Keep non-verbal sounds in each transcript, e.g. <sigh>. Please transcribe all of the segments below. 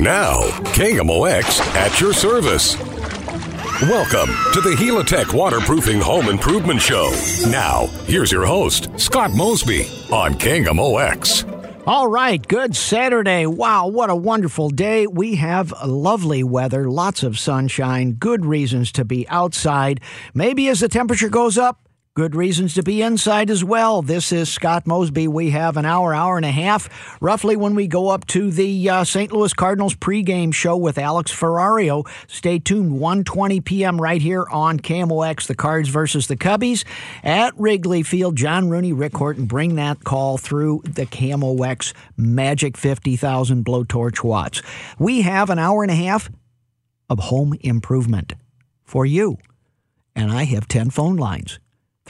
Now, KMOX at your service. Welcome to the Helitech Waterproofing Home Improvement Show. Now, here's your host, Scott Mosby on KMOX. All right, good Saturday. Wow, what a wonderful day. We have lovely weather, lots of sunshine, good reasons to be outside. Maybe as the temperature goes up, Good reasons to be inside as well. This is Scott Mosby. We have an hour, hour and a half, roughly when we go up to the uh, St. Louis Cardinals pregame show with Alex Ferrario. Stay tuned, 1.20 p.m. right here on KMOX, the Cards versus the Cubbies at Wrigley Field. John Rooney, Rick Horton bring that call through the KMOX Magic 50,000 blowtorch watts. We have an hour and a half of home improvement for you. And I have 10 phone lines.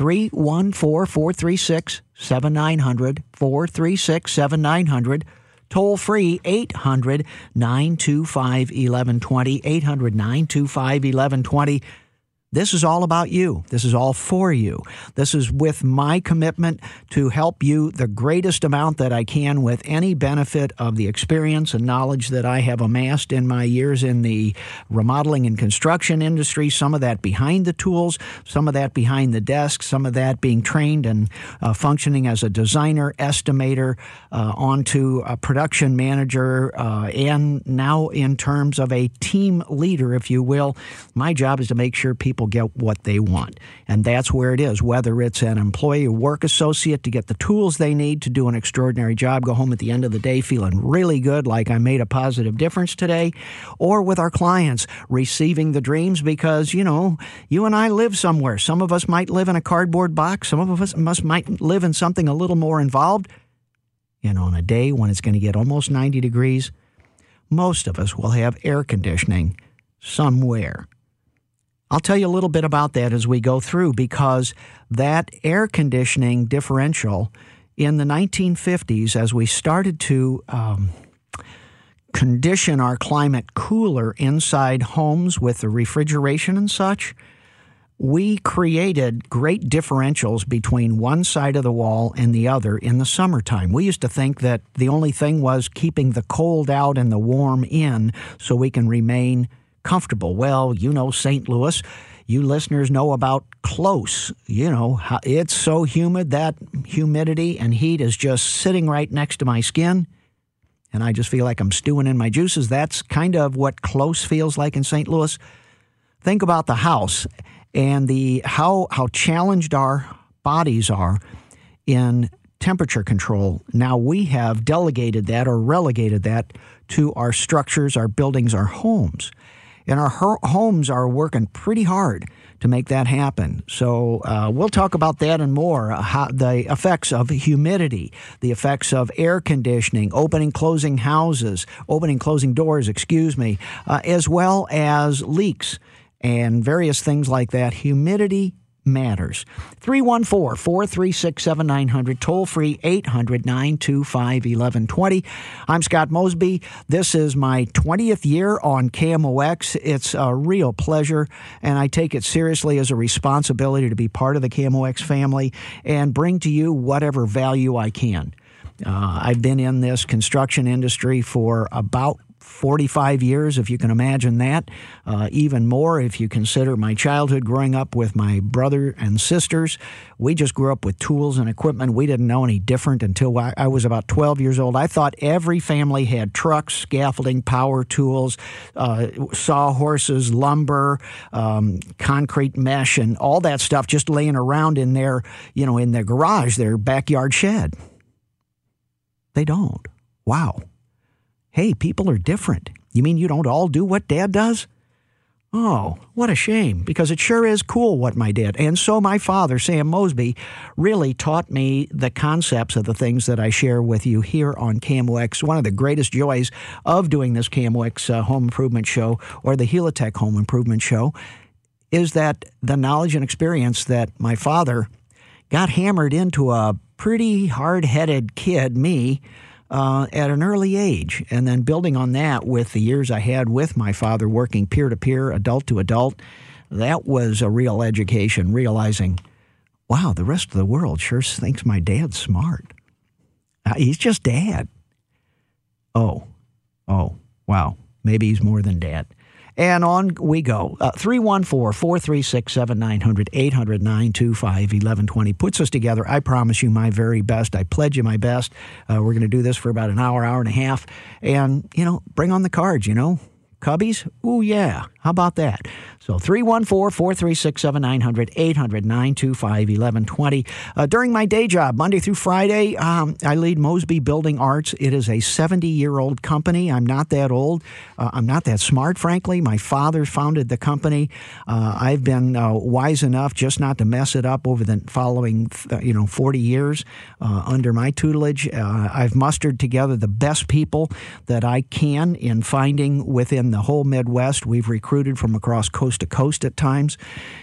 314 436 7900, 436 7900. Toll free 800 925 1120, 800 925 1120. This is all about you. This is all for you. This is with my commitment to help you the greatest amount that I can with any benefit of the experience and knowledge that I have amassed in my years in the remodeling and construction industry. Some of that behind the tools, some of that behind the desk, some of that being trained and uh, functioning as a designer, estimator, uh, onto a production manager, uh, and now in terms of a team leader, if you will. My job is to make sure people people get what they want. And that's where it is, whether it's an employee or work associate to get the tools they need to do an extraordinary job, go home at the end of the day feeling really good, like I made a positive difference today, or with our clients receiving the dreams because, you know, you and I live somewhere. Some of us might live in a cardboard box, some of us must, might live in something a little more involved. And on a day when it's going to get almost 90 degrees, most of us will have air conditioning somewhere. I'll tell you a little bit about that as we go through because that air conditioning differential in the 1950s, as we started to um, condition our climate cooler inside homes with the refrigeration and such, we created great differentials between one side of the wall and the other in the summertime. We used to think that the only thing was keeping the cold out and the warm in so we can remain comfortable. Well, you know St. Louis. You listeners know about close. You know, it's so humid that humidity and heat is just sitting right next to my skin. And I just feel like I'm stewing in my juices. That's kind of what close feels like in St. Louis. Think about the house and the how how challenged our bodies are in temperature control. Now we have delegated that or relegated that to our structures, our buildings, our homes. And our homes are working pretty hard to make that happen. So uh, we'll talk about that and more uh, how, the effects of humidity, the effects of air conditioning, opening, closing houses, opening, closing doors, excuse me, uh, as well as leaks and various things like that. Humidity matters. 314 436 7900, toll free 800 925 1120. I'm Scott Mosby. This is my 20th year on KMOX. It's a real pleasure, and I take it seriously as a responsibility to be part of the KMOX family and bring to you whatever value I can. Uh, I've been in this construction industry for about 45 years, if you can imagine that. Uh, even more if you consider my childhood growing up with my brother and sisters. We just grew up with tools and equipment. We didn't know any different until I, was about 12 years old. I thought every family had trucks, scaffolding, power tools, uh, sawhorses, lumber, um, concrete mesh, and all that stuff just laying around in their, you know, in their garage, their backyard shed. They don't. Wow. Hey, people are different. You mean you don't all do what dad does? Oh, what a shame, because it sure is cool what my dad and so my father, Sam Mosby, really taught me the concepts of the things that I share with you here on KMOX. One of the greatest joys of doing this KMOX uh, home improvement show or the Helitech home improvement show is that the knowledge and experience that my father got hammered into a pretty hard headed kid, me, uh, at an early age. And then building on that with the years I had with my father working peer to peer, adult to adult, that was a real education, realizing, wow, the rest of the world sure thinks my dad's smart. Uh, he's just dad. Oh, oh, Wow, maybe he's more than dad. And on we go. Uh, 314 436 7900 800 925 1120 puts us together. I promise you my very best. I pledge you my best. Uh, we're going to do this for about an hour, hour and a half. And, you know, bring on the cards, you know. Cubbies? Ooh, yeah. How about that? So 314 436 7900 800 925 1120. Uh, during my day job, Monday through Friday, um, I lead Mosby Building Arts. It is a 70 year old company. I'm not that old. Uh, I'm not that smart, frankly. My father founded the company. Uh, I've been uh, wise enough just not to mess it up over the following, uh, you know, 40 years uh, under my tutelage. I've mustered together the best people that I can in finding within the whole Midwest. We've recruited from across coast to coast at times.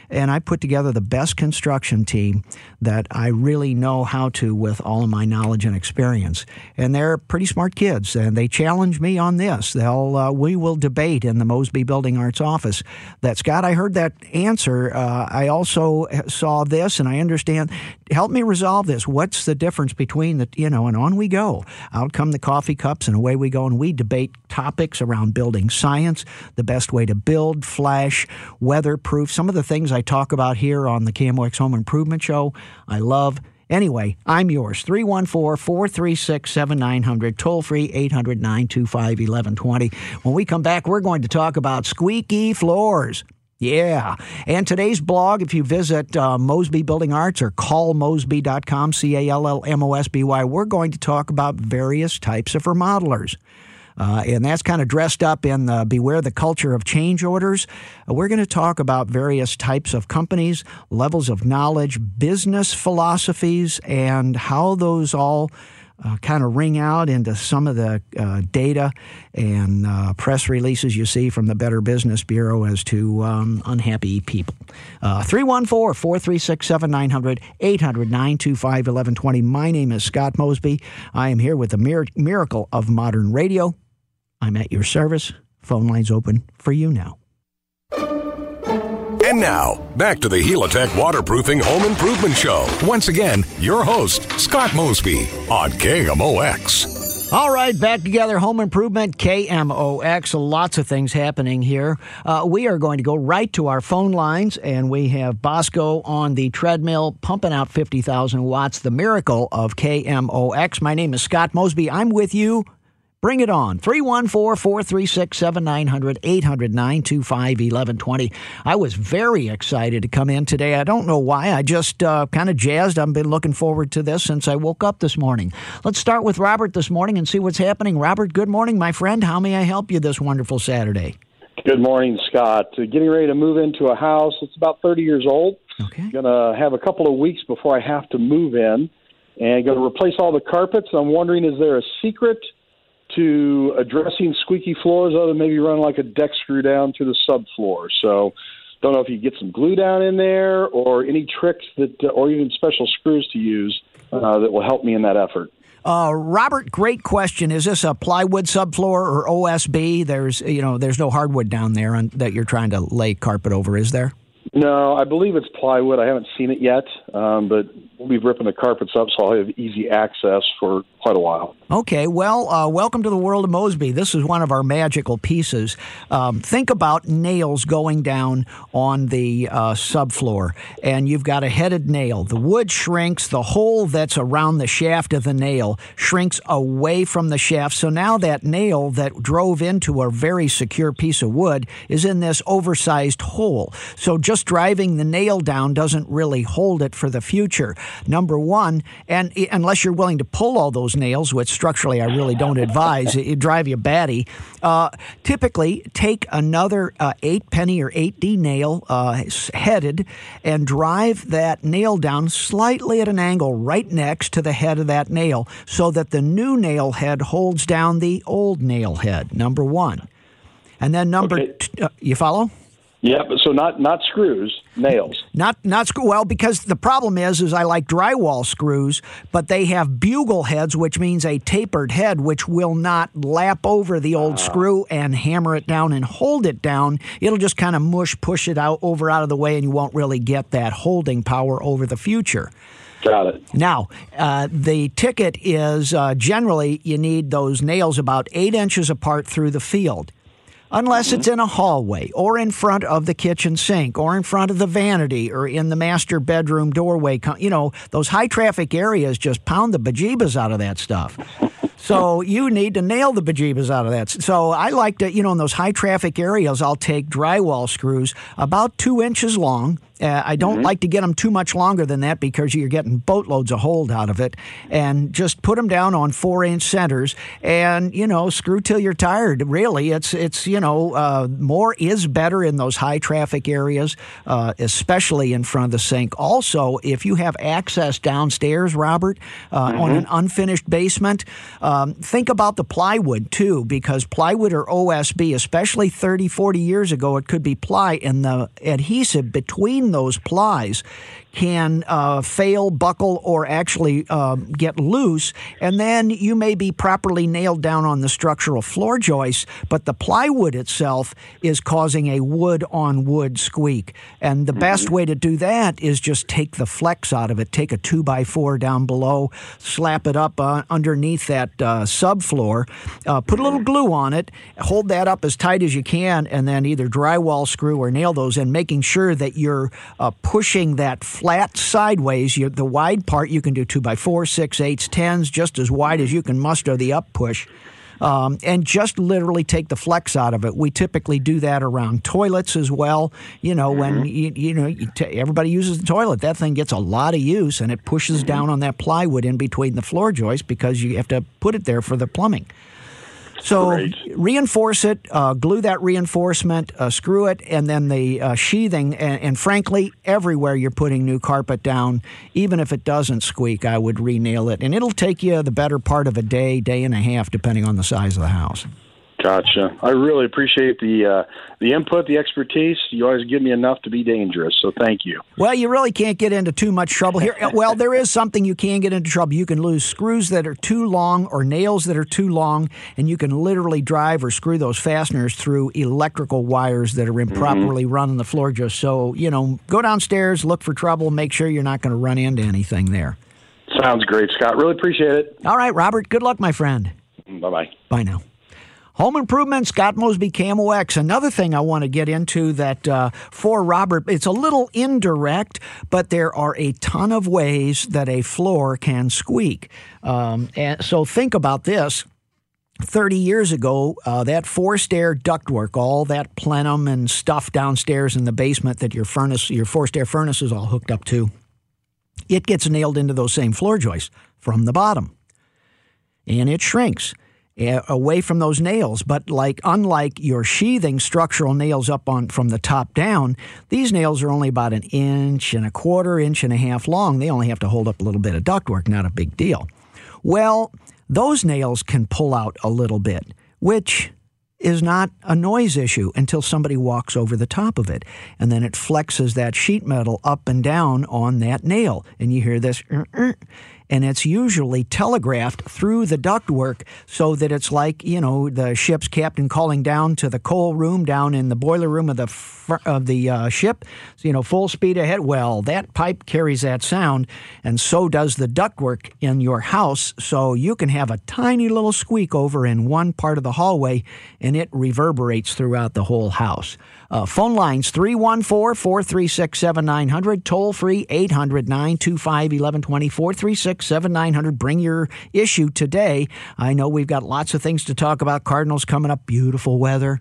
And I put together the best construction team that I really know how to with all of my knowledge and experience. And they're pretty smart kids, and they challenge me on this. They'll uh, we will debate in the Mosby Building Arts office that Scott. I heard that answer. Uh, I also saw this, and I understand. Help me resolve this. What's the difference between the you know? And on we go. Out come the coffee cups, and away we go, and we debate topics around building science, the best way to build, flash, weatherproof, some of the things talk about here on the KMOX Home Improvement Show. I love. Anyway, I'm yours. 314 436 7900, toll free 800 925 1120. When we come back, we're going to talk about squeaky floors. Yeah. And today's blog, if you visit uh, Mosby Building Arts or call callmosby.com, C A L L M O S B Y, we're going to talk about various types of remodelers. Uh, and that's kind of dressed up in the Beware the Culture of Change orders. Uh, we're going to talk about various types of companies, levels of knowledge, business philosophies, and how those all uh, kind of ring out into some of the uh, data and uh, press releases you see from the Better Business Bureau as to um, unhappy people. Uh, 314 436 7900 800 925 1120. My name is Scott Mosby. I am here with the mir- miracle of modern radio. I'm at your service. Phone lines open for you now. And now, back to the Helitech Waterproofing Home Improvement Show. Once again, your host, Scott Mosby on KMOX. All right, back together. Home Improvement, KMOX. Lots of things happening here. Uh, we are going to go right to our phone lines, and we have Bosco on the treadmill pumping out 50,000 watts. The miracle of KMOX. My name is Scott Mosby. I'm with you Bring it on. 314 436 7900 800 925 1120. I was very excited to come in today. I don't know why. I just uh, kind of jazzed. I've been looking forward to this since I woke up this morning. Let's start with Robert this morning and see what's happening. Robert, good morning, my friend. How may I help you this wonderful Saturday? Good morning, Scott. Uh, getting ready to move into a house. It's about 30 years old. Okay. Going to have a couple of weeks before I have to move in and going to replace all the carpets. I'm wondering, is there a secret – to addressing squeaky floors other than maybe run like a deck screw down to the subfloor. So don't know if you get some glue down in there or any tricks that, or even special screws to use uh, that will help me in that effort. Uh, Robert, great question. Is this a plywood subfloor or OSB? There's, you know, there's no hardwood down there on, that you're trying to lay carpet over, is there? No, I believe it's plywood. I haven't seen it yet, um, but we'll be ripping the carpets up, so I'll have easy access for quite a while. Okay, well, uh, welcome to the world of Mosby. This is one of our magical pieces. Um, think about nails going down on the uh, subfloor, and you've got a headed nail. The wood shrinks, the hole that's around the shaft of the nail shrinks away from the shaft. So now that nail that drove into a very secure piece of wood is in this oversized hole. So just driving the nail down doesn't really hold it for the future. Number one, and unless you're willing to pull all those nails, which structurally I really don't advise, it, drive you batty. Uh, typically, take another uh, eight penny or 8D nail uh, headed and drive that nail down slightly at an angle right next to the head of that nail so that the new nail head holds down the old nail head. Number one. And then number, okay. t- uh, you follow? Yeah, but so not not screws, nails. Not not screw. Well, because the problem is, is I like drywall screws, but they have bugle heads, which means a tapered head, which will not lap over the old uh. screw and hammer it down and hold it down. It'll just kind of mush, push it out over out of the way, and you won't really get that holding power over the future. Got it. Now, uh, the ticket is uh, generally you need those nails about eight inches apart through the field. Unless it's mm-hmm. in a hallway or in front of the kitchen sink or in front of the vanity or in the master bedroom doorway. You know, those high traffic areas just pound the bejeebas out of that stuff. So <laughs> you need to nail the bejeebas out of that. So I like to, you know, in those high traffic areas, I'll take drywall screws about two inches long uh, I don't mm-hmm. like to get them too much longer than that because you're getting boatloads of hold out of it. And just put them down on four inch centers and, you know, screw till you're tired. Really, it's, it's you know, uh, more is better in those high traffic areas, uh, especially in front of the sink. Also, if you have access downstairs, Robert, mm-hmm. on an unfinished basement, um, think about the plywood too, because plywood or OSB, especially 30, 40 years ago, it could be ply and the adhesive between those plies can uh, fail, buckle, or actually uh, get loose. And then you may be properly nailed down on the structural floor joists, but the plywood itself is causing a wood on wood squeak. And the mm-hmm. best way to do that is just take the flex out of it, take a two by four down below, slap it up uh, underneath that uh, subfloor, uh, put a little glue on it, hold that up as tight as you can, and then either drywall screw or nail those in, making sure that you're uh, pushing that flat sideways. You, the wide part you can do two by four, six, eights, tens, just as wide as you can muster the up push. Um, and just literally take the flex out of it. We typically do that around toilets as well. You know, mm-hmm. when you, you know you t- everybody uses the toilet, that thing gets a lot of use, and it pushes mm-hmm. down on that plywood in between the floor joists because you have to put it there for the plumbing. So Great. reinforce it, uh, glue that reinforcement, uh, screw it, and then the uh, sheathing. And, and, frankly, everywhere you're putting new carpet down, even if it doesn't squeak, I would re-nail it, and it'll take you the better part of a day, day and a half, depending on the size of the house. Gotcha. I really appreciate the uh, the input, the expertise. You always give me enough to be dangerous, so thank you. Well, you really can't get into too much trouble here. <laughs> well, there is something you can get into trouble. You can lose screws that are too long or nails that are too long, and you can literally drive or screw those fasteners through electrical wires that are improperly mm-hmm. run on the floor. Just so you know, go downstairs, look for trouble, make sure you're not going to run into anything there. Sounds great, Scott. Really appreciate it. All right, Robert. Good luck, my friend. Bye bye. Bye now. Home improvement, Scott Mosby KMOX. Another thing I want to get into that uh, for Robert, it's a little indirect, but there are a ton of ways that a floor can squeak. Um, and so think about this. 30 years ago, uh, that forced air ductwork, all that plenum and stuff downstairs in the basement that your furnace, your forced air furnace is all hooked up to, it gets nailed into those same floor joists from the bottom. And it shrinks away from those nails. But like unlike your sheathing structural nails up on from the top down, these nails are only about an inch and a quarter, inch and a half long. They only have to hold up a little bit of ductwork, not a big deal. Well, those nails can pull out a little bit, which is not a noise issue until somebody walks over the top of it. And then it flexes that sheet metal up and down on that nail. And you hear this. Uh-uh and it's usually telegraphed through the ductwork so that it's like you know the ship's captain calling down to the coal room down in the boiler room of the fr- of the uh, ship, you know, full speed ahead. Well, that pipe carries that sound, and so does the ductwork in your house. So you can have a tiny little squeak over in one part of the hallway, and it reverberates throughout the whole house. Uh, phone lines 314 436 7900, toll free 800 925 1120 436 7900. Bring your issue today. I know we've got lots of things to talk about. Cardinals coming up, beautiful weather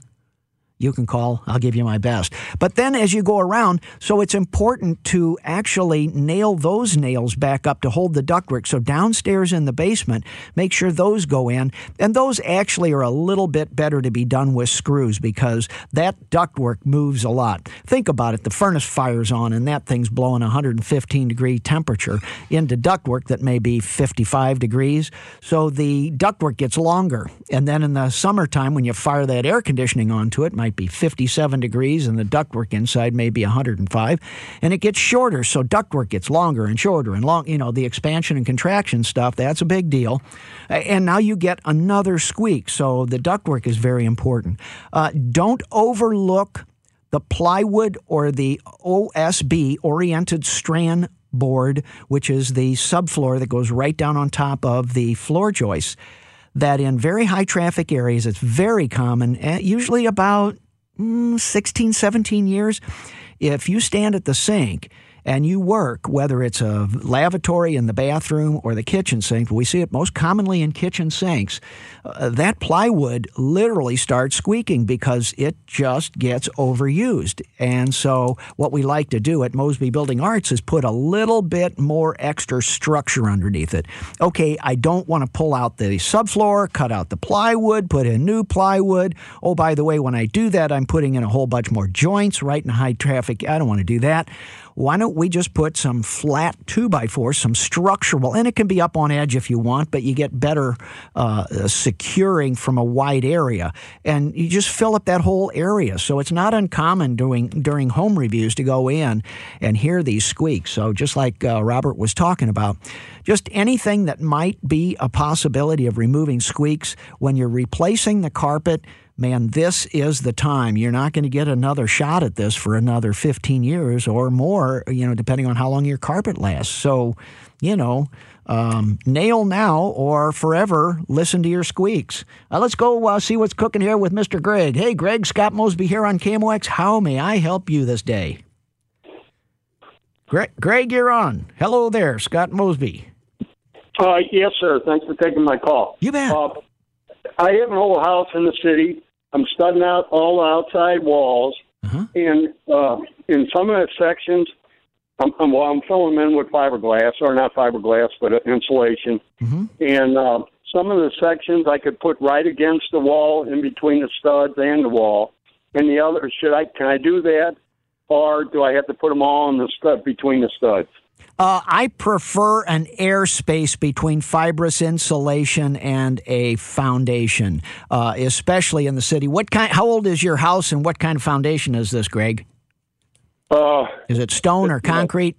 you can call. I'll give you my best. But then as you go around, so it's important to actually nail those nails back up to hold the ductwork. So downstairs in the basement, make sure those go in. And those actually are a little bit better to be done with screws because that ductwork moves a lot. Think about it. The furnace fires on and that thing's blowing 115 degree temperature into ductwork that may be 55 degrees. So the ductwork gets longer. And then in the summertime, when you fire that air conditioning onto it, might be 57 degrees and the ductwork inside may be 105 and it gets shorter so ductwork gets longer and shorter and long you know the expansion and contraction stuff that's a big deal. And now you get another squeak so the ductwork is very important. Uh, don't overlook the plywood or the OSB oriented strand board, which is the subfloor that goes right down on top of the floor joists. That in very high traffic areas, it's very common, eh, usually about mm, 16, 17 years. If you stand at the sink and you work, whether it's a lavatory in the bathroom or the kitchen sink, we see it most commonly in kitchen sinks, uh, that plywood literally starts squeaking because it just gets overused. And so, what we like to do at Mosby Building Arts is put a little bit more extra structure underneath it. Okay, I don't want to pull out the subfloor, cut out the plywood, put in new plywood. Oh, by the way, when I do that, I'm putting in a whole bunch more joints right in high traffic. I don't want to do that why don't we just put some flat two by four, some structural, and it can be up on edge if you want, but you get better uh, securing from a wide area, and you just fill up that whole area. So it's not uncommon doing during home reviews to go in and hear these squeaks. So just like uh, Robert was talking about, just anything that might be a possibility of removing squeaks when you're replacing the carpet man, this is the time. You're not going to get another shot at this for another 15 years or more, you know, depending on how long your carpet lasts. So, you know, um, nail now or forever listen to your squeaks. Uh, let's go uh, see what's cooking here with Mr. Greg. Hey, Greg, Scott Mosby here on KMOX. How may I help you this day? Greg, Greg, you're on. Hello there, Scott Mosby. Uh, yes, sir. Thanks for taking my call. You bet. Uh, I have an old house in the city. I'm studding out all the outside walls, uh-huh. and uh, in some of the sections, I'm, I'm, well, I'm filling them in with fiberglass, or not fiberglass, but insulation. Mm-hmm. And uh, some of the sections I could put right against the wall, in between the studs and the wall. And the other, should I? Can I do that, or do I have to put them all in the stud between the studs? Uh, I prefer an airspace between fibrous insulation and a foundation, uh, especially in the city. What kind? How old is your house, and what kind of foundation is this, Greg? Uh, is it stone or concrete?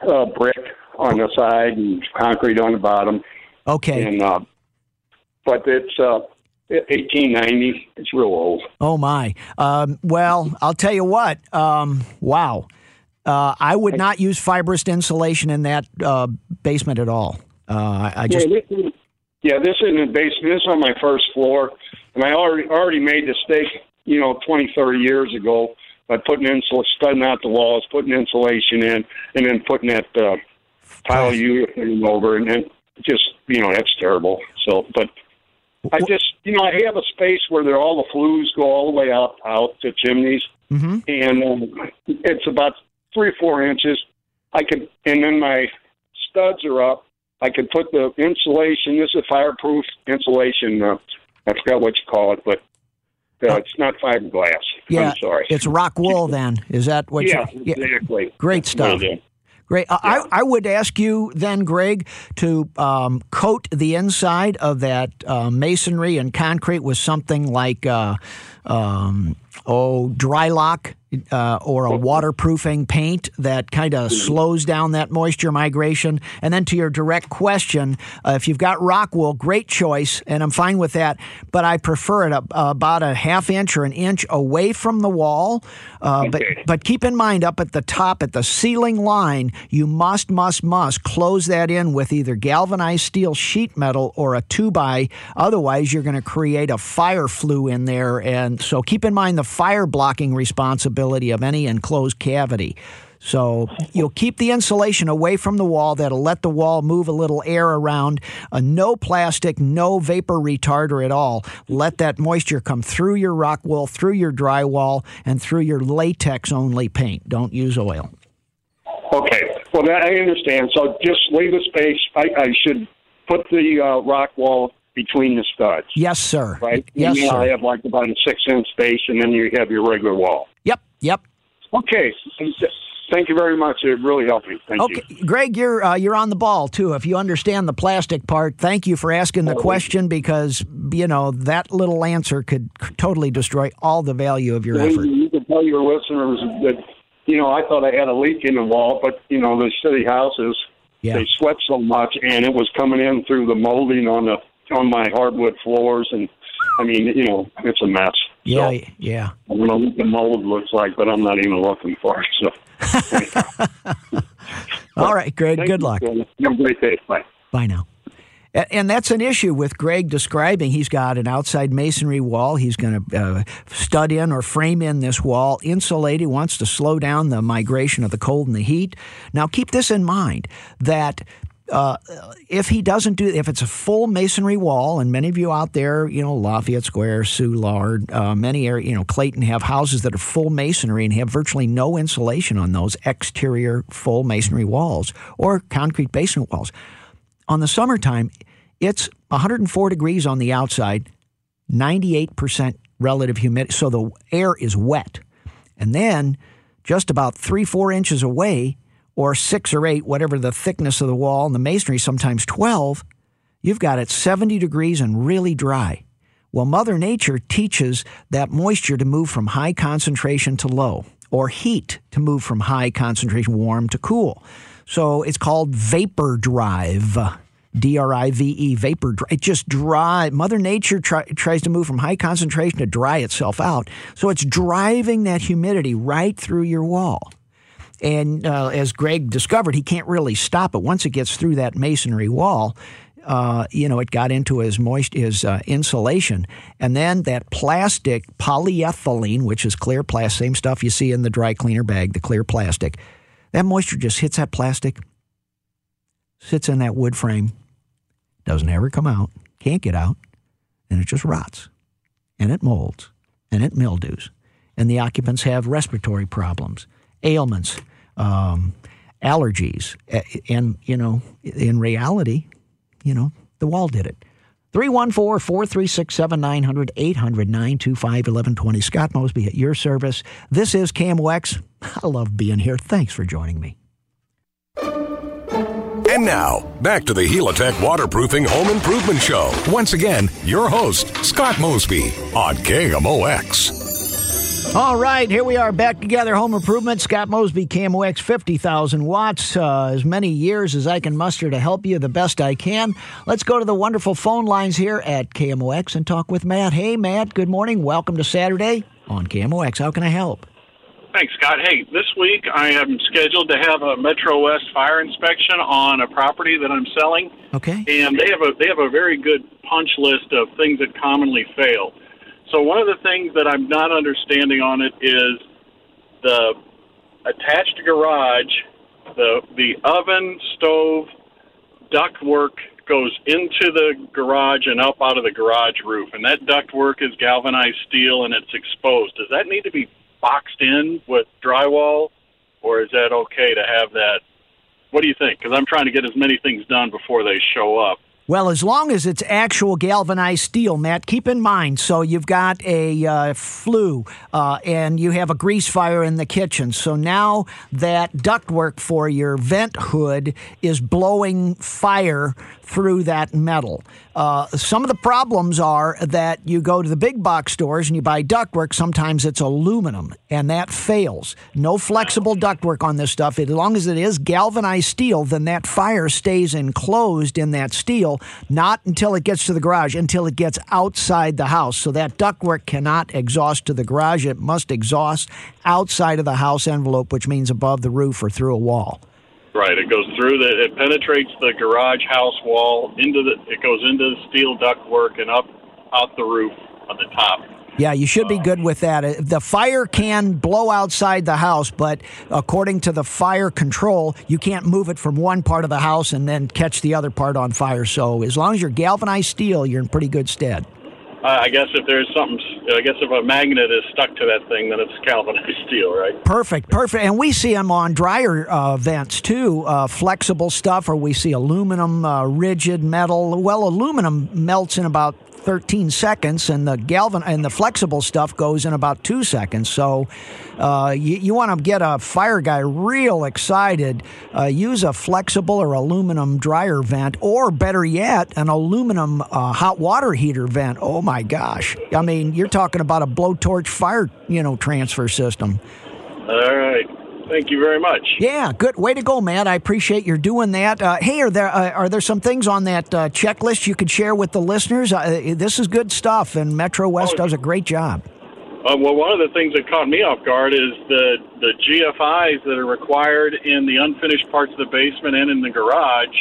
Uh, brick on the side and concrete on the bottom. Okay. And uh, but it's uh, 1890. It's real old. Oh my. Um, well, I'll tell you what. Um, wow. Uh, I would not use fibrous insulation in that uh, basement at all. Uh, I just yeah this, is, yeah, this isn't a basement. This is on my first floor, and I already already made the mistake, you know, 20, 30 years ago by putting insul studding out the walls, putting insulation in, and then putting that uh, tile urethane over, and then just you know that's terrible. So, but I just you know I have a space where there all the flues go all the way out out to chimneys, mm-hmm. and um, it's about three or four inches. I could, and then my studs are up. I could put the insulation. This is fireproof insulation. Uh, I forgot what you call it, but uh, it's not fiberglass. Yeah, I'm sorry. It's rock wool. <laughs> Then is that what? Yeah, you, yeah, exactly. Great stuff. Great. Uh, yeah. I, I would ask you then, Greg, to um, coat the inside of that uh, masonry and concrete with something like, uh, um, oh, Drylok uh, or a waterproofing paint that kind of slows down that moisture migration. And then to your direct question, uh, if you've got rock wool, great choice, and I'm fine with that. But I prefer it about a half inch or an inch away from the wall. Uh, but but keep in mind, up at the top, at the ceiling line, you must must must close that in with either galvanized steel sheet metal or a two by. Otherwise, you're going to create a fire flue in there. And so keep in mind the fire blocking responsibility of any enclosed cavity. So you'll keep the insulation away from the wall. That'll let the wall move a little air around. Uh, no plastic, no vapor retarder at all. Let that moisture come through your rock wool, through your drywall, and through your latex only paint. Don't use oil. Okay. Well, that, I understand. So just leave a space. I, I should put the uh, rock wall between the studs. Yes, sir. Right? Yes, and, sir. I have like about a six inch space, and then you have your regular wall. Yep. Okay. Thank you very much. It really helped me. Thank okay. you. Greg, you're uh, you're on the ball too. If you understand the plastic part, thank you for asking the oh. question because you know that little answer could totally destroy all the value of your well, effort. You can tell your listeners that you know I thought I had a leak in the wall, but you know the city houses yeah. they sweat so much and it was coming in through the molding on the on my hardwood floors and I mean you know it's a mess. Yeah, So, yeah. I don't know what the mold looks like, but I'm not even looking for it. So, <laughs> All right, Greg. thank Good you, luck. Have a great day. Bye. Bye now. And that's an issue with Greg describing. He's got an outside masonry wall. He's going to uh, stud in or frame in this wall, insulate. He wants to slow down the migration of the cold and the heat. Now, keep this in mind that. Uh, if he doesn't do, if it's a full masonry wall, and many of you out there, you know, Lafayette Square, Soulard, uh, many area, you know, Clayton have houses that are full masonry and have virtually no insulation on those exterior full masonry walls or concrete basement walls on the summertime, it's 104 degrees on the outside, 98% relative humidity. So the air is wet. And then just about three, four inches away, or six or eight, whatever the thickness of the wall, and the masonry, sometimes 12, you've got it 70 degrees and really dry. Well, Mother Nature teaches that moisture to move from high concentration to low, or heat to move from high concentration, warm to cool. So it's called vapor drive. D R I V E, vapor. It just dry. Mother Nature try, tries to move from high concentration to dry itself out. So it's driving that humidity right through your wall. And uh, as Greg discovered, he can't really stop it once it gets through that masonry wall. Uh, you know, it got into his moist his uh, insulation, and then that plastic polyethylene, which is clear plastic, same stuff you see in the dry cleaner bag, the clear plastic. That moisture just hits that plastic, sits in that wood frame, doesn't ever come out, can't get out, and it just rots, and it molds, and it mildews, and the occupants have respiratory problems, ailments, um, allergies, and you know, in reality, you know, the wall did it. 314 436 7900 800 925 1120. Scott Mosby at your service. This is KMOX. I love being here. Thanks for joining me. And now, back to the Helitech Waterproofing Home Improvement Show. Once again, your host, Scott Mosby on KMOX. All right, here we are back together. Home Improvement. Scott Mosby, KMOX, 50,000 watts. Uh, as many years as I can muster to help you the best I can. Let's go to the wonderful phone lines here at KMOX and talk with Matt. Hey, Matt, good morning. Welcome to Saturday on KMOX. How can I help? Thanks, Scott. Hey, this week I am scheduled to have a Metro West fire inspection on a property that I'm selling, Okay. and they have a they have a very good punch list of things that commonly fail. So one of the things that I'm not understanding on it is the attached garage, the the oven, stove, ductwork goes into the garage and up out of the garage roof, and that ductwork is galvanized steel and it's exposed. Does that need to be boxed in with drywall, or is that okay to have that? What do you think? Because I'm trying to get as many things done before they show up. Well, as long as it's actual galvanized steel, Matt, keep in mind. So you've got a uh, flue uh, and you have a grease fire in the kitchen. So now that ductwork for your vent hood is blowing fire through that metal. Uh, some of the problems are that you go to the big box stores and you buy ductwork. Sometimes it's aluminum, and that fails. No flexible ductwork on this stuff. As long as it is galvanized steel, then that fire stays enclosed in that steel, not until it gets to the garage, until it gets outside the house. So that ductwork cannot exhaust to the garage. It must exhaust outside of the house envelope, which means above the roof or through a wall. Right. It goes through the. It penetrates the garage house wall into the. It goes into the steel ductwork and up out the roof on the top. Yeah, you should be good with that. Uh, The fire can blow outside the house, but according to the fire control, you can't move it from one part of the house and then catch the other part on fire. So as long as you're galvanized steel, you're in pretty good stead. I guess if there's something, I guess if a magnet is stuck to that thing, then it's galvanized <laughs> steel, right? Perfect, perfect. And we see them on dryer uh, vents too, uh, flexible stuff, or we see aluminum, uh, rigid metal. Well, aluminum melts in about 13 seconds, and the galvan and the flexible stuff goes in about two seconds. So, uh, you, you want to get a fire guy real excited. Uh, use a flexible or aluminum dryer vent, or better yet, an aluminum uh, hot water heater vent. Oh my gosh! I mean, you're talking about a blowtorch fire, you know, transfer system. All right. Thank you very much. Yeah, good way to go, Matt. I appreciate your doing that. Uh, hey, are there uh, are there some things on that uh, checklist you could share with the listeners? Uh, this is good stuff, and Metro West Oh, does a great job. Uh, well, one of the things that caught me off guard is the the GFIs that are required in the unfinished parts of the basement and in the garage,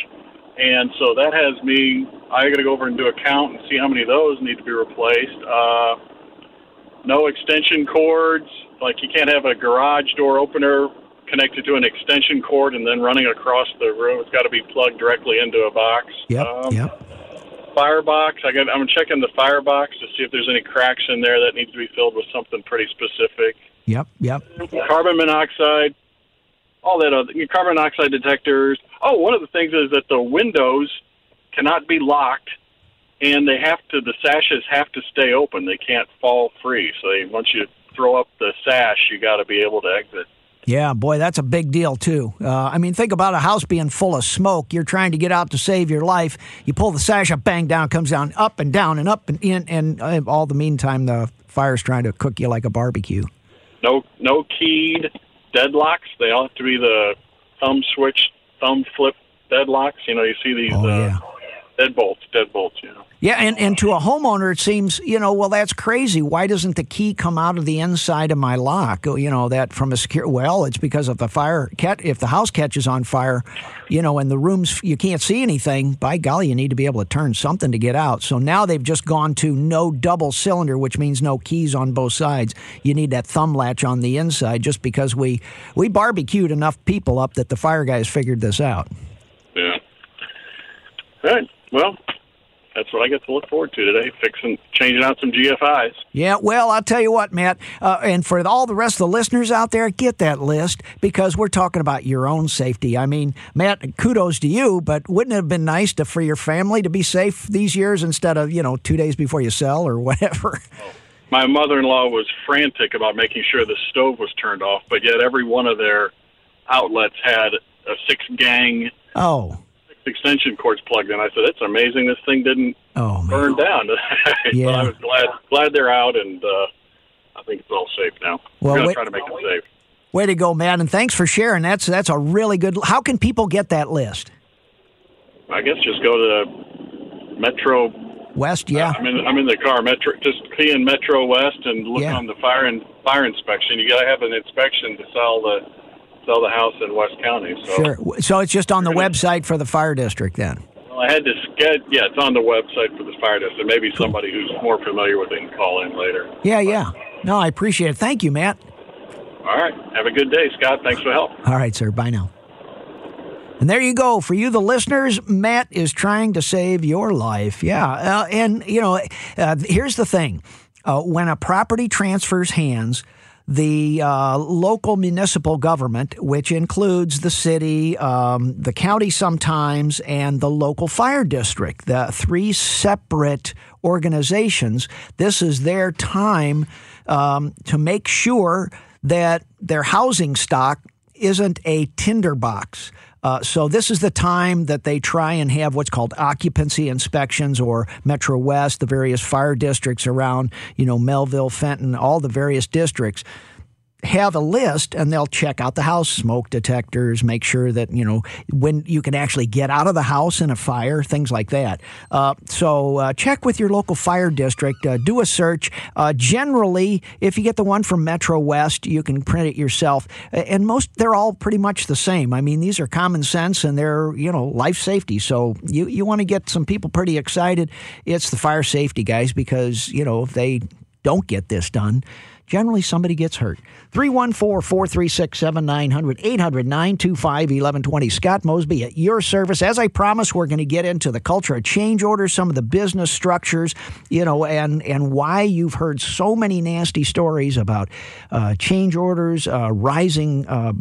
and so that has me. I got to go over and do a count and see how many of those need to be replaced. Uh, no extension cords. Like you can't have a garage door opener connected to an extension cord and then running across the room. It's got to be plugged directly into a box. Yep. Um, yep. Firebox. I got. I'm checking the firebox to see if there's any cracks in there that needs to be filled with something pretty specific. Yep. Yep. Carbon monoxide. All that other carbon monoxide detectors. Oh, one of the things is that the windows cannot be locked, and they have to. The sashes have to stay open. They can't fall free. So they, once you throw up the sash, you got to be able to exit. Yeah, boy, that's a big deal too. Uh, I mean, think about a house being full of smoke. You're trying to get out to save your life. You pull the sash up, bang down, comes down, up and down and up and in, and uh, all the meantime, the fire's trying to cook you like a barbecue. No, no keyed deadlocks. They all have to be the thumb switch, thumb flip deadlocks. You know, you see these Oh, uh, yeah. Deadbolts, deadbolts. You know. Yeah, and, and to a homeowner, it seems, you know, well, that's crazy. Why doesn't the key come out of the inside of my lock? Oh, You know, that from a secure, well, it's because if the fire, cat, if the house catches on fire, you know, and the rooms, you can't see anything, by golly, you need to be able to turn something to get out. So now they've just gone to no double cylinder, which means no keys on both sides. You need that thumb latch on the inside just because we, we barbecued enough people up that the fire guys figured this out. Yeah. All right. Well, that's what I get to look forward to today. Fixing, changing out some GFIs. Yeah, well, I'll tell you what, Matt, uh, and for all the rest of the listeners out there, get that list because we're talking about your own safety. I mean, Matt, kudos to you, but wouldn't it have been nice to for your family to be safe these years instead of you know two days before you sell or <laughs> whatever? My mother-in-law was frantic about making sure the stove was turned off, but yet every one of their outlets had a six-gang Oh, extension cords plugged in. I said, "It's amazing this thing didn't oh man. burn down." <laughs> Yeah. but I was glad glad they're out, and uh, I think it's all safe now. Well, We're wait- try to make it safe. Way to go, Matt, and thanks for sharing. That's that's a really good. How can people get that list? I guess just go to Metro West, yeah. I'm in. I'm in the car. Metro. Just key in Metro West and look Yeah. on the fire and fire inspection. You got to have an inspection to sell the sell the house in West County. So Sure. So it's just on the website for the fire district then. well, I had to get. Yeah, it's on the website for the fire district. Maybe somebody who's more familiar with it can call in later. Yeah, yeah. No, I appreciate it. Thank you, Matt. All right. Have a good day, Scott. Thanks for the help. All right, sir. Bye now. And there you go. For you, the listeners, Matt is trying to save your life. Yeah. Uh, and, you know, uh, here's the thing uh, when a property transfers hands, the uh, local municipal government, which includes the city, um, the county sometimes, and the local fire district, the three separate organizations, this is their time um, to make sure that their housing stock isn't a tinderbox. Uh, so this is the time that they try and have what's called occupancy inspections or Metro West, the various fire districts around, you know, Mehlville, Fenton, all the various districts have a list and they'll check out the house smoke detectors make sure that you know when you can actually get out of the house in a fire things like that. Uh, so uh, check with your local fire district uh, do a search. Uh, generally if you get the one from metro west you can print it yourself. And most they're all pretty much the same. I mean these are common sense and they're you know life safety. So you, you want to get some people pretty excited. It's the fire safety guys because you know if they don't get this done generally somebody gets hurt. 314 436 7900 800 925 1120. Scott Mosby at your service. As I promised, we're going to get into the culture of change orders, some of the business structures, you know, and, and why you've heard so many nasty stories about uh, change orders, uh, rising uh,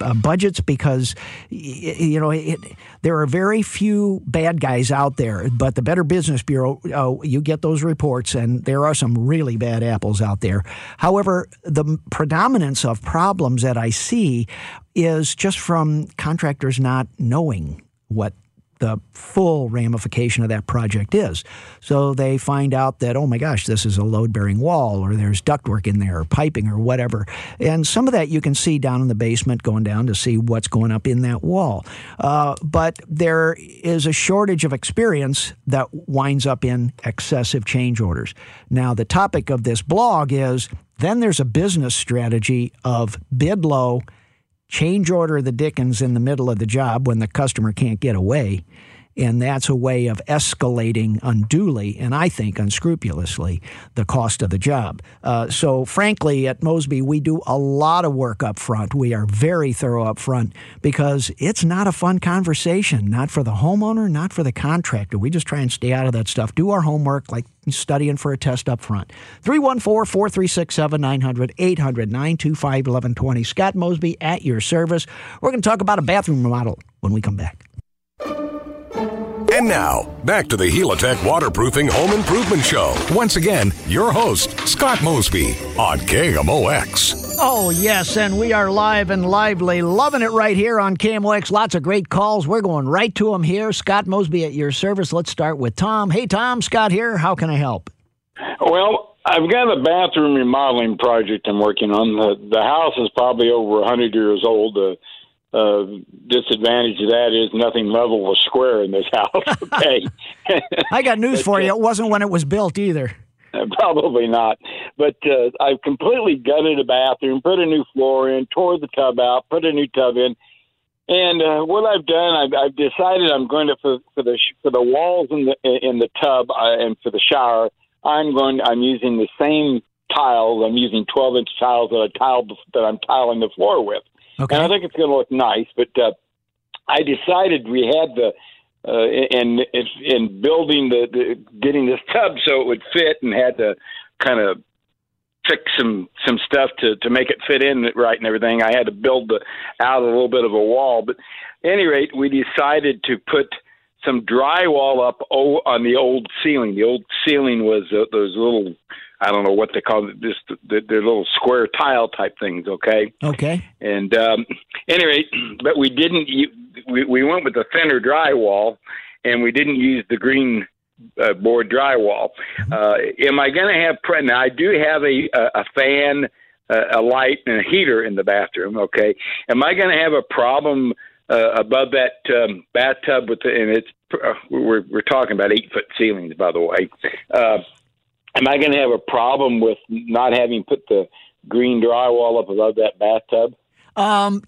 uh, budgets, because, you know, it, there are very few bad guys out there, but the Better Business Bureau, uh, you get those reports, and there are some really bad apples out there. However, the predominance of problems that I see is just from contractors not knowing what the full ramification of that project is. So they find out that, oh my gosh, this is a load bearing wall, or there's ductwork in there, or piping, or whatever. And some of that you can see down in the basement going down to see what's going up in that wall. Uh, but there is a shortage of experience that winds up in excessive change orders. Now, the topic of this blog is then there's a business strategy of bid low change order the Dickens in the middle of the job when the customer can't get away. And that's a way of escalating unduly and I think unscrupulously the cost of the job. Uh, so, frankly, at Mosby, we do a lot of work up front. We are very thorough up front because it's not a fun conversation, not for the homeowner, not for the contractor. We just try and stay out of that stuff, do our homework like studying for a test up front. 314 436 7900 800 925 1120. Scott Mosby at your service. We're going to talk about a bathroom remodel when we come back. And now, back to the Helitech Waterproofing Home Improvement Show. Once again, your host, Scott Mosby on KMOX. Oh, yes, and we are live and lively, loving it right here on KMOX. Lots of great calls. We're going right to them here. Scott Mosby at your service. Let's start with Tom. Hey, Tom, Scott here. How can I help? Well, I've got a bathroom remodeling project I'm working on. The, the house is probably over 100 years old. The uh, disadvantage of that is nothing level or square in this house. <laughs> Okay. <laughs> I got news But, for you. uh, It wasn't when it was built either. Probably not. But uh, I've completely gutted a bathroom, put a new floor in, tore the tub out, put a new tub in. And uh, what I've done, I've, I've decided I'm going to for, for the sh- for the walls in the in the tub uh, and for the shower. I'm going. I'm using the same tiles. I'm using 12 inch tiles that I tiled that I'm tiling the floor with. Okay. And I think it's going to look nice. But uh, I decided we had the uh, in in building the, the getting this tub so it would fit, and had to kind of fix some some stuff to to make it fit in right and everything. I had to build the, out a little bit of a wall, but at any rate, we decided to put some drywall up on the old ceiling. The old ceiling was uh, those little I don't know what they call it, just the, the little square tile type things. Okay, Okay. and um, any rate, <clears throat> but we didn't. We, we went with the thinner drywall, and we didn't use the green uh, board drywall. Uh, am I going to have? Pre- now I do have a a, a fan, uh, a light, and a heater in the bathroom. Okay, am I going to have a problem? Uh, above that um, bathtub with the, and it's uh, we're we're talking about eight foot ceilings by the way. Uh, am I going to have a problem with not having put the green drywall up above that bathtub? Um,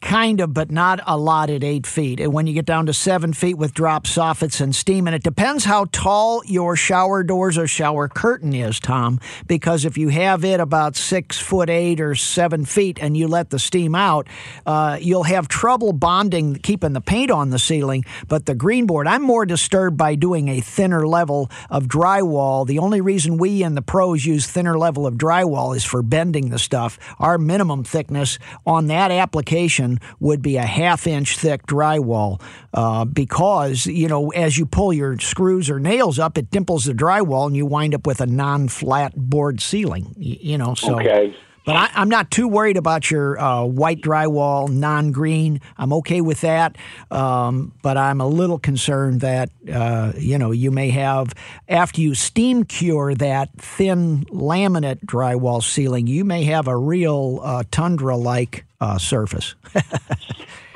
kind of, but not a lot at eight feet. And when you get down to seven feet with drop soffits and steam, and it depends how tall your shower doors or shower curtain is, Tom. Because if you have it about six foot eight or seven feet and you let the steam out, uh, you'll have trouble bonding, keeping the paint on the ceiling. But the green board, I'm more disturbed by doing a thinner level of drywall. The only reason we and the pros use thinner level of drywall is for bending the stuff. Our minimum thickness on that application would be a half inch thick drywall uh, because, you know, as you pull your screws or nails up, it dimples the drywall and you wind up with a non flat board ceiling, you know. So. Okay. But I, I'm not too worried about your uh, white drywall, non green. I'm okay with that. Um, but I'm a little concerned that, uh, you know, you may have, after you steam cure that thin laminate drywall ceiling, you may have a real uh, tundra like uh, surface. <laughs>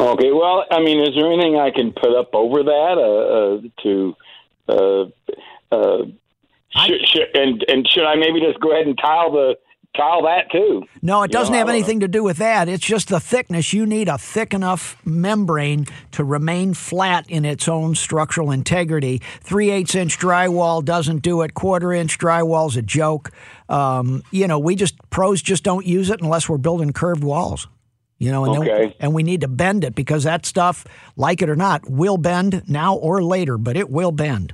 Okay. Well, I mean, is there anything I can put up over that uh, uh, to? Uh, uh, should, should, and and should I maybe just go ahead and tile the tile that too? No, it doesn't have don't know. anything to do with that. It's just the thickness. You need a thick enough membrane to remain flat in its own structural integrity. Three eighths inch drywall doesn't do it. Quarter inch drywall's a joke. Um, you know, we just pros just don't use it unless we're building curved walls. You know, and then, and we need to bend it because that stuff, like it or not, will bend now or later, but it will bend.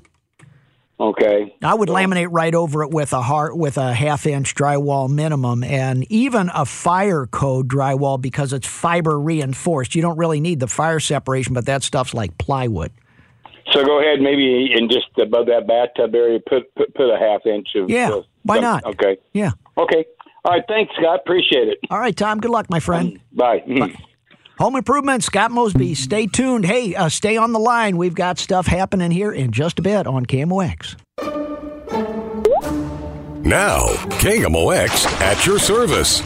Okay. I would laminate right over it with a heart with a half inch drywall minimum and even a fire code drywall because it's fiber reinforced. You don't really need the fire separation, but that stuff's like plywood. So go ahead, maybe and just above that bathtub area, put put, put a half inch of. Yeah, uh, why not? Okay. Yeah. Okay. All right. Thanks, Scott. Appreciate it. All right, Tom. Good luck, my friend. Bye. Mhm. Home Improvement, Scott Mosby. Stay tuned. Hey, uh, stay on the line. We've got stuff happening here in just a bit on KMOX. Now, KMOX at your service.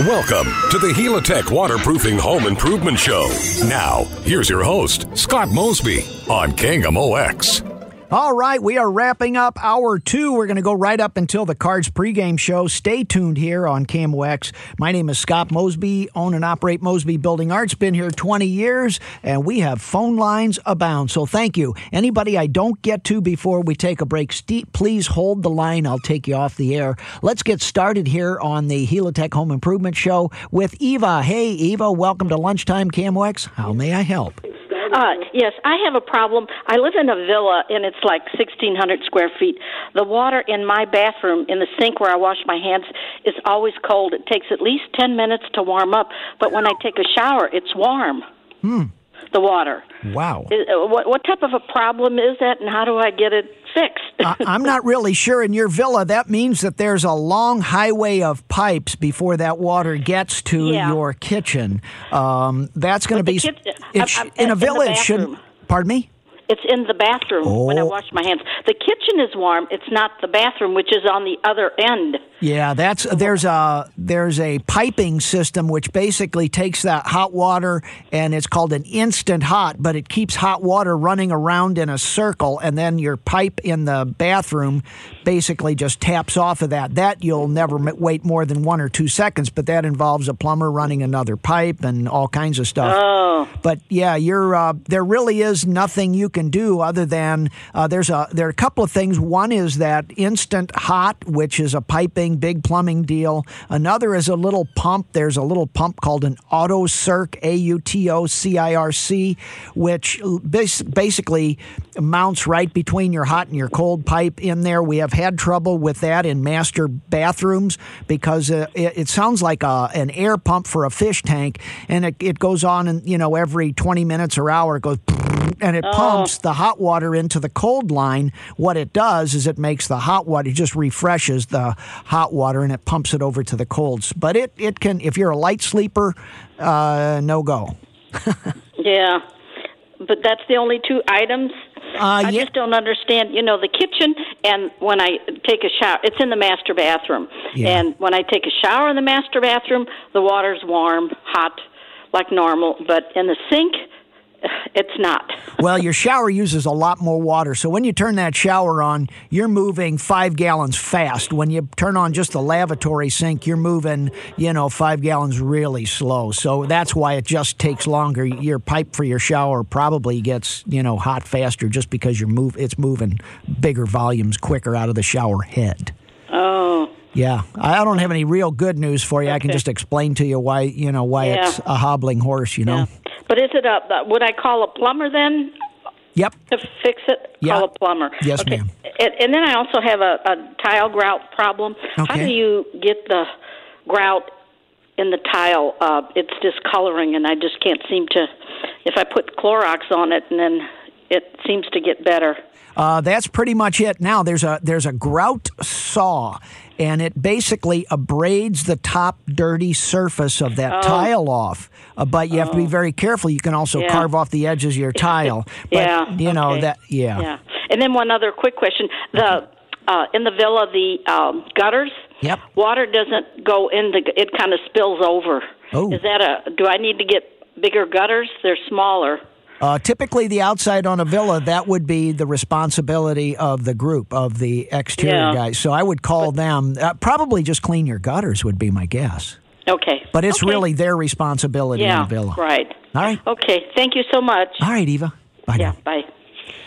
Welcome to the Helitech Waterproofing Home Improvement Show. Now, here's your host, Scott Mosby on KMOX. All right, we are wrapping up hour two. We're going to go right up until the Cards pregame show. Stay tuned here on KMOX. My name is Scott Mosby, own and operate Mosby Building Arts. Been here 20 years, and we have phone lines abound. So thank you. Anybody I don't get to before we take a break, please hold the line. I'll take you off the air. Let's get started here on the Helitech Home Improvement Show with Eva. Hey, Eva, welcome to Lunchtime KMOX. How may I help? Uh, yes, I have a problem. I live in a villa and it's like 1,600 square feet. The water in my bathroom, in the sink where I wash my hands, is always cold. It takes at least 10 minutes to warm up, but when I take a shower, it's warm. Hmm. The water. Wow. Is, uh, what, what type of a problem is that, and how do I get it fixed? <laughs> I'm not really sure. In your villa, that means that there's a long highway of pipes before that water gets to Yeah. your kitchen. Um, that's going to be the it sh- I'm- I'm- in a in villa. It should. Pardon me. It's in the bathroom when I Oh. wash my hands. The kitchen is warm. It's not the bathroom, which is on the other end. Yeah, that's there's a there's a piping system which basically takes that hot water and it's called an instant hot, but it keeps hot water running around in a circle, and then your pipe in the bathroom basically just taps off of that. That you'll never wait more than one or two seconds, but that involves a plumber running another pipe and all kinds of stuff. Oh. But yeah, you're uh, there really is nothing you can do other than uh, there's a there are a couple of things. One is that instant hot, which is a piping big plumbing deal. Another is a little pump. There's a little pump called an Auto Circ A U T O C I R C, which bas- basically mounts right between your hot and your cold pipe in there. We have had trouble with that in master bathrooms because uh, it, it sounds like a, an air pump for a fish tank, and it, it goes on and you know every 20 minutes or hour it goes and it pumps the hot water into the cold line. What it does is it makes the hot water, it just refreshes the hot water and it pumps it over to the colds. But it, it can, if you're a light sleeper, uh, no go. <laughs> Yeah, but that's the only two items. Uh, I yeah. just don't understand. You know, the kitchen and when I take a shower, it's in the master bathroom. Yeah. And when I take a shower in the master bathroom, the water's warm, hot, like normal. But in the sink, <sighs> it's not. <laughs> Well, your shower uses a lot more water. So when you turn that shower on, you're moving five gallons fast. When you turn on just the lavatory sink, you're moving, you know, five gallons really slow. So that's why it just takes longer. Your pipe for your shower probably gets, you know, hot faster just because you're move it's moving bigger volumes quicker out of the shower head. Oh, Yeah, I don't have any real good news for you. I can just explain to you why, you know, why Yeah. it's a hobbling horse, you know. yeah. But is it a? Would I call a plumber then Yep. to fix it? Yeah. Call a plumber. Yes, okay. ma'am. And, and then I also have a, a tile grout problem. Okay. How do you get the grout in the tile? Uh, it's discoloring, and I just can't seem to. If I put Clorox on it, and then it seems to get better. Uh, that's pretty much it. Now there's a there's a grout saw, and it basically abrades the top dirty surface of that tile off. Uh, but you have to be very careful. You can also Yeah. carve off the edges of your <laughs> tile. But, yeah. you know okay. that. Yeah. Yeah. And then one other quick question: the uh, in the villa, the um, gutters. Yep. Water doesn't go in the. It kind of spills over. Oh. Is that a? Do I need to get bigger gutters? They're smaller. Uh, typically, the outside on a villa that would be the responsibility of the group of the exterior Yeah. guys. So I would call them. Uh, probably just clean your gutters would be my guess. Okay. But it's Okay. really their responsibility in yeah. a villa. Right. All right. Okay. Thank you so much. All right, Eva. Bye Yeah. now. Bye.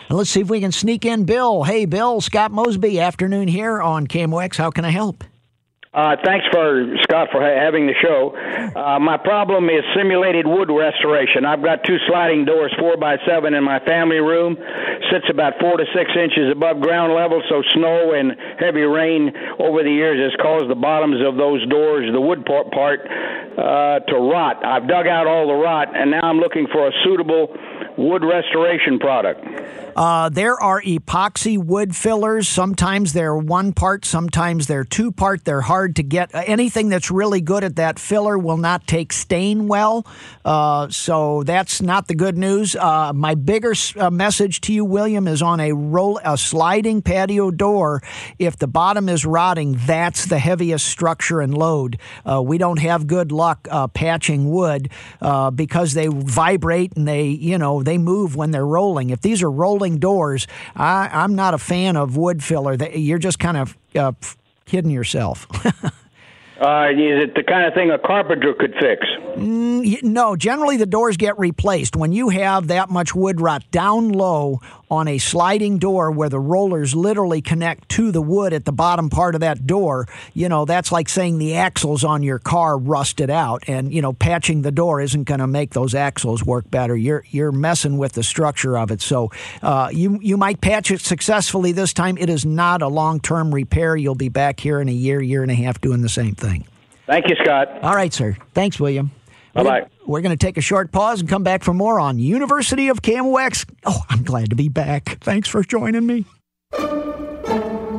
And let's see if we can sneak in Bill. Hey, Bill, Scott Mosby, afternoon here on KMOX. How can I help? Uh, thanks for Scott for ha- having the show. Uh, my problem is simulated wood restoration. I've got two sliding doors, four by seven, in my family room. Sits about four to six inches above ground level, so snow and heavy rain over the years has caused the bottoms of those doors, the wood part, part uh, to rot. I've dug out all the rot, and now I'm looking for a suitable wood restoration product? Uh, there are epoxy wood fillers. Sometimes they're one part, sometimes they're two part. They're hard to get. Uh, anything that's really good at that filler will not take stain well. Uh, so that's not the good news. Uh, my bigger uh, message to you, William, is on a roll, a sliding patio door. If the bottom is rotting, that's the heaviest structure and load. Uh, we don't have good luck patching wood because they vibrate and they, you know, they move when they're rolling. If these are rolling rolling doors. I, I'm not a fan of wood filler. You're just kind of uh, kidding yourself. <laughs> Uh, is it the kind of thing a carpenter could fix? Mm, no, generally the doors get replaced. When you have that much wood rot down low on a sliding door where the rollers literally connect to the wood at the bottom part of that door, you know, that's like saying the axles on your car rusted out and, you know, patching the door isn't going to make those axles work better. You're you're messing with the structure of it. So, uh, you you might patch it successfully this time. It is not a long-term repair. You'll be back here in a year, year and a half doing the same thing. Thank you, Scott. All right, sir. Thanks, William. Bye bye. We're going to take a short pause and come back for more on University of KMOX. Oh, I'm glad to be back. Thanks for joining me.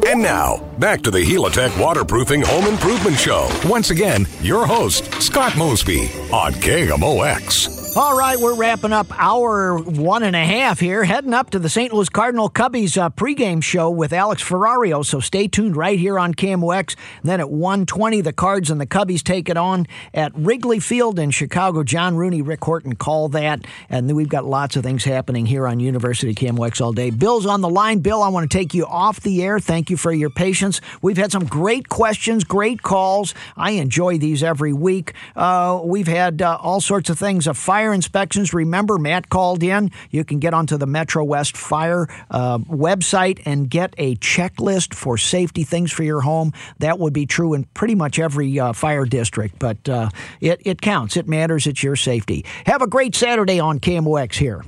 And now, back to the Helitech Waterproofing Home Improvement Show. Once again, your host, Scott Mosby on KMOX. All right, we're wrapping up hour one and a half here, heading up to the St. Louis Cardinal Cubbies uh, pregame show with Alex Ferrario. So stay tuned right here on KMOX. Then at 1:20, the Cards and the Cubbies take it on at Wrigley Field in Chicago. John Rooney, Rick Horton call that, and then we've got lots of things happening here on University KMOX all day. Bill's on the line. Bill, I want to take you off the air. Thank you for your patience. We've had some great questions, great calls. I enjoy these every week. Uh, we've had uh, all sorts of things. A fire fire inspections. Remember, Matt called in. You can get onto the Metro West Fire uh, website and get a checklist for safety things for your home. That would be true in pretty much every uh, fire district, but uh, it, it counts. It matters. It's your safety. Have a great Saturday on KMOX here.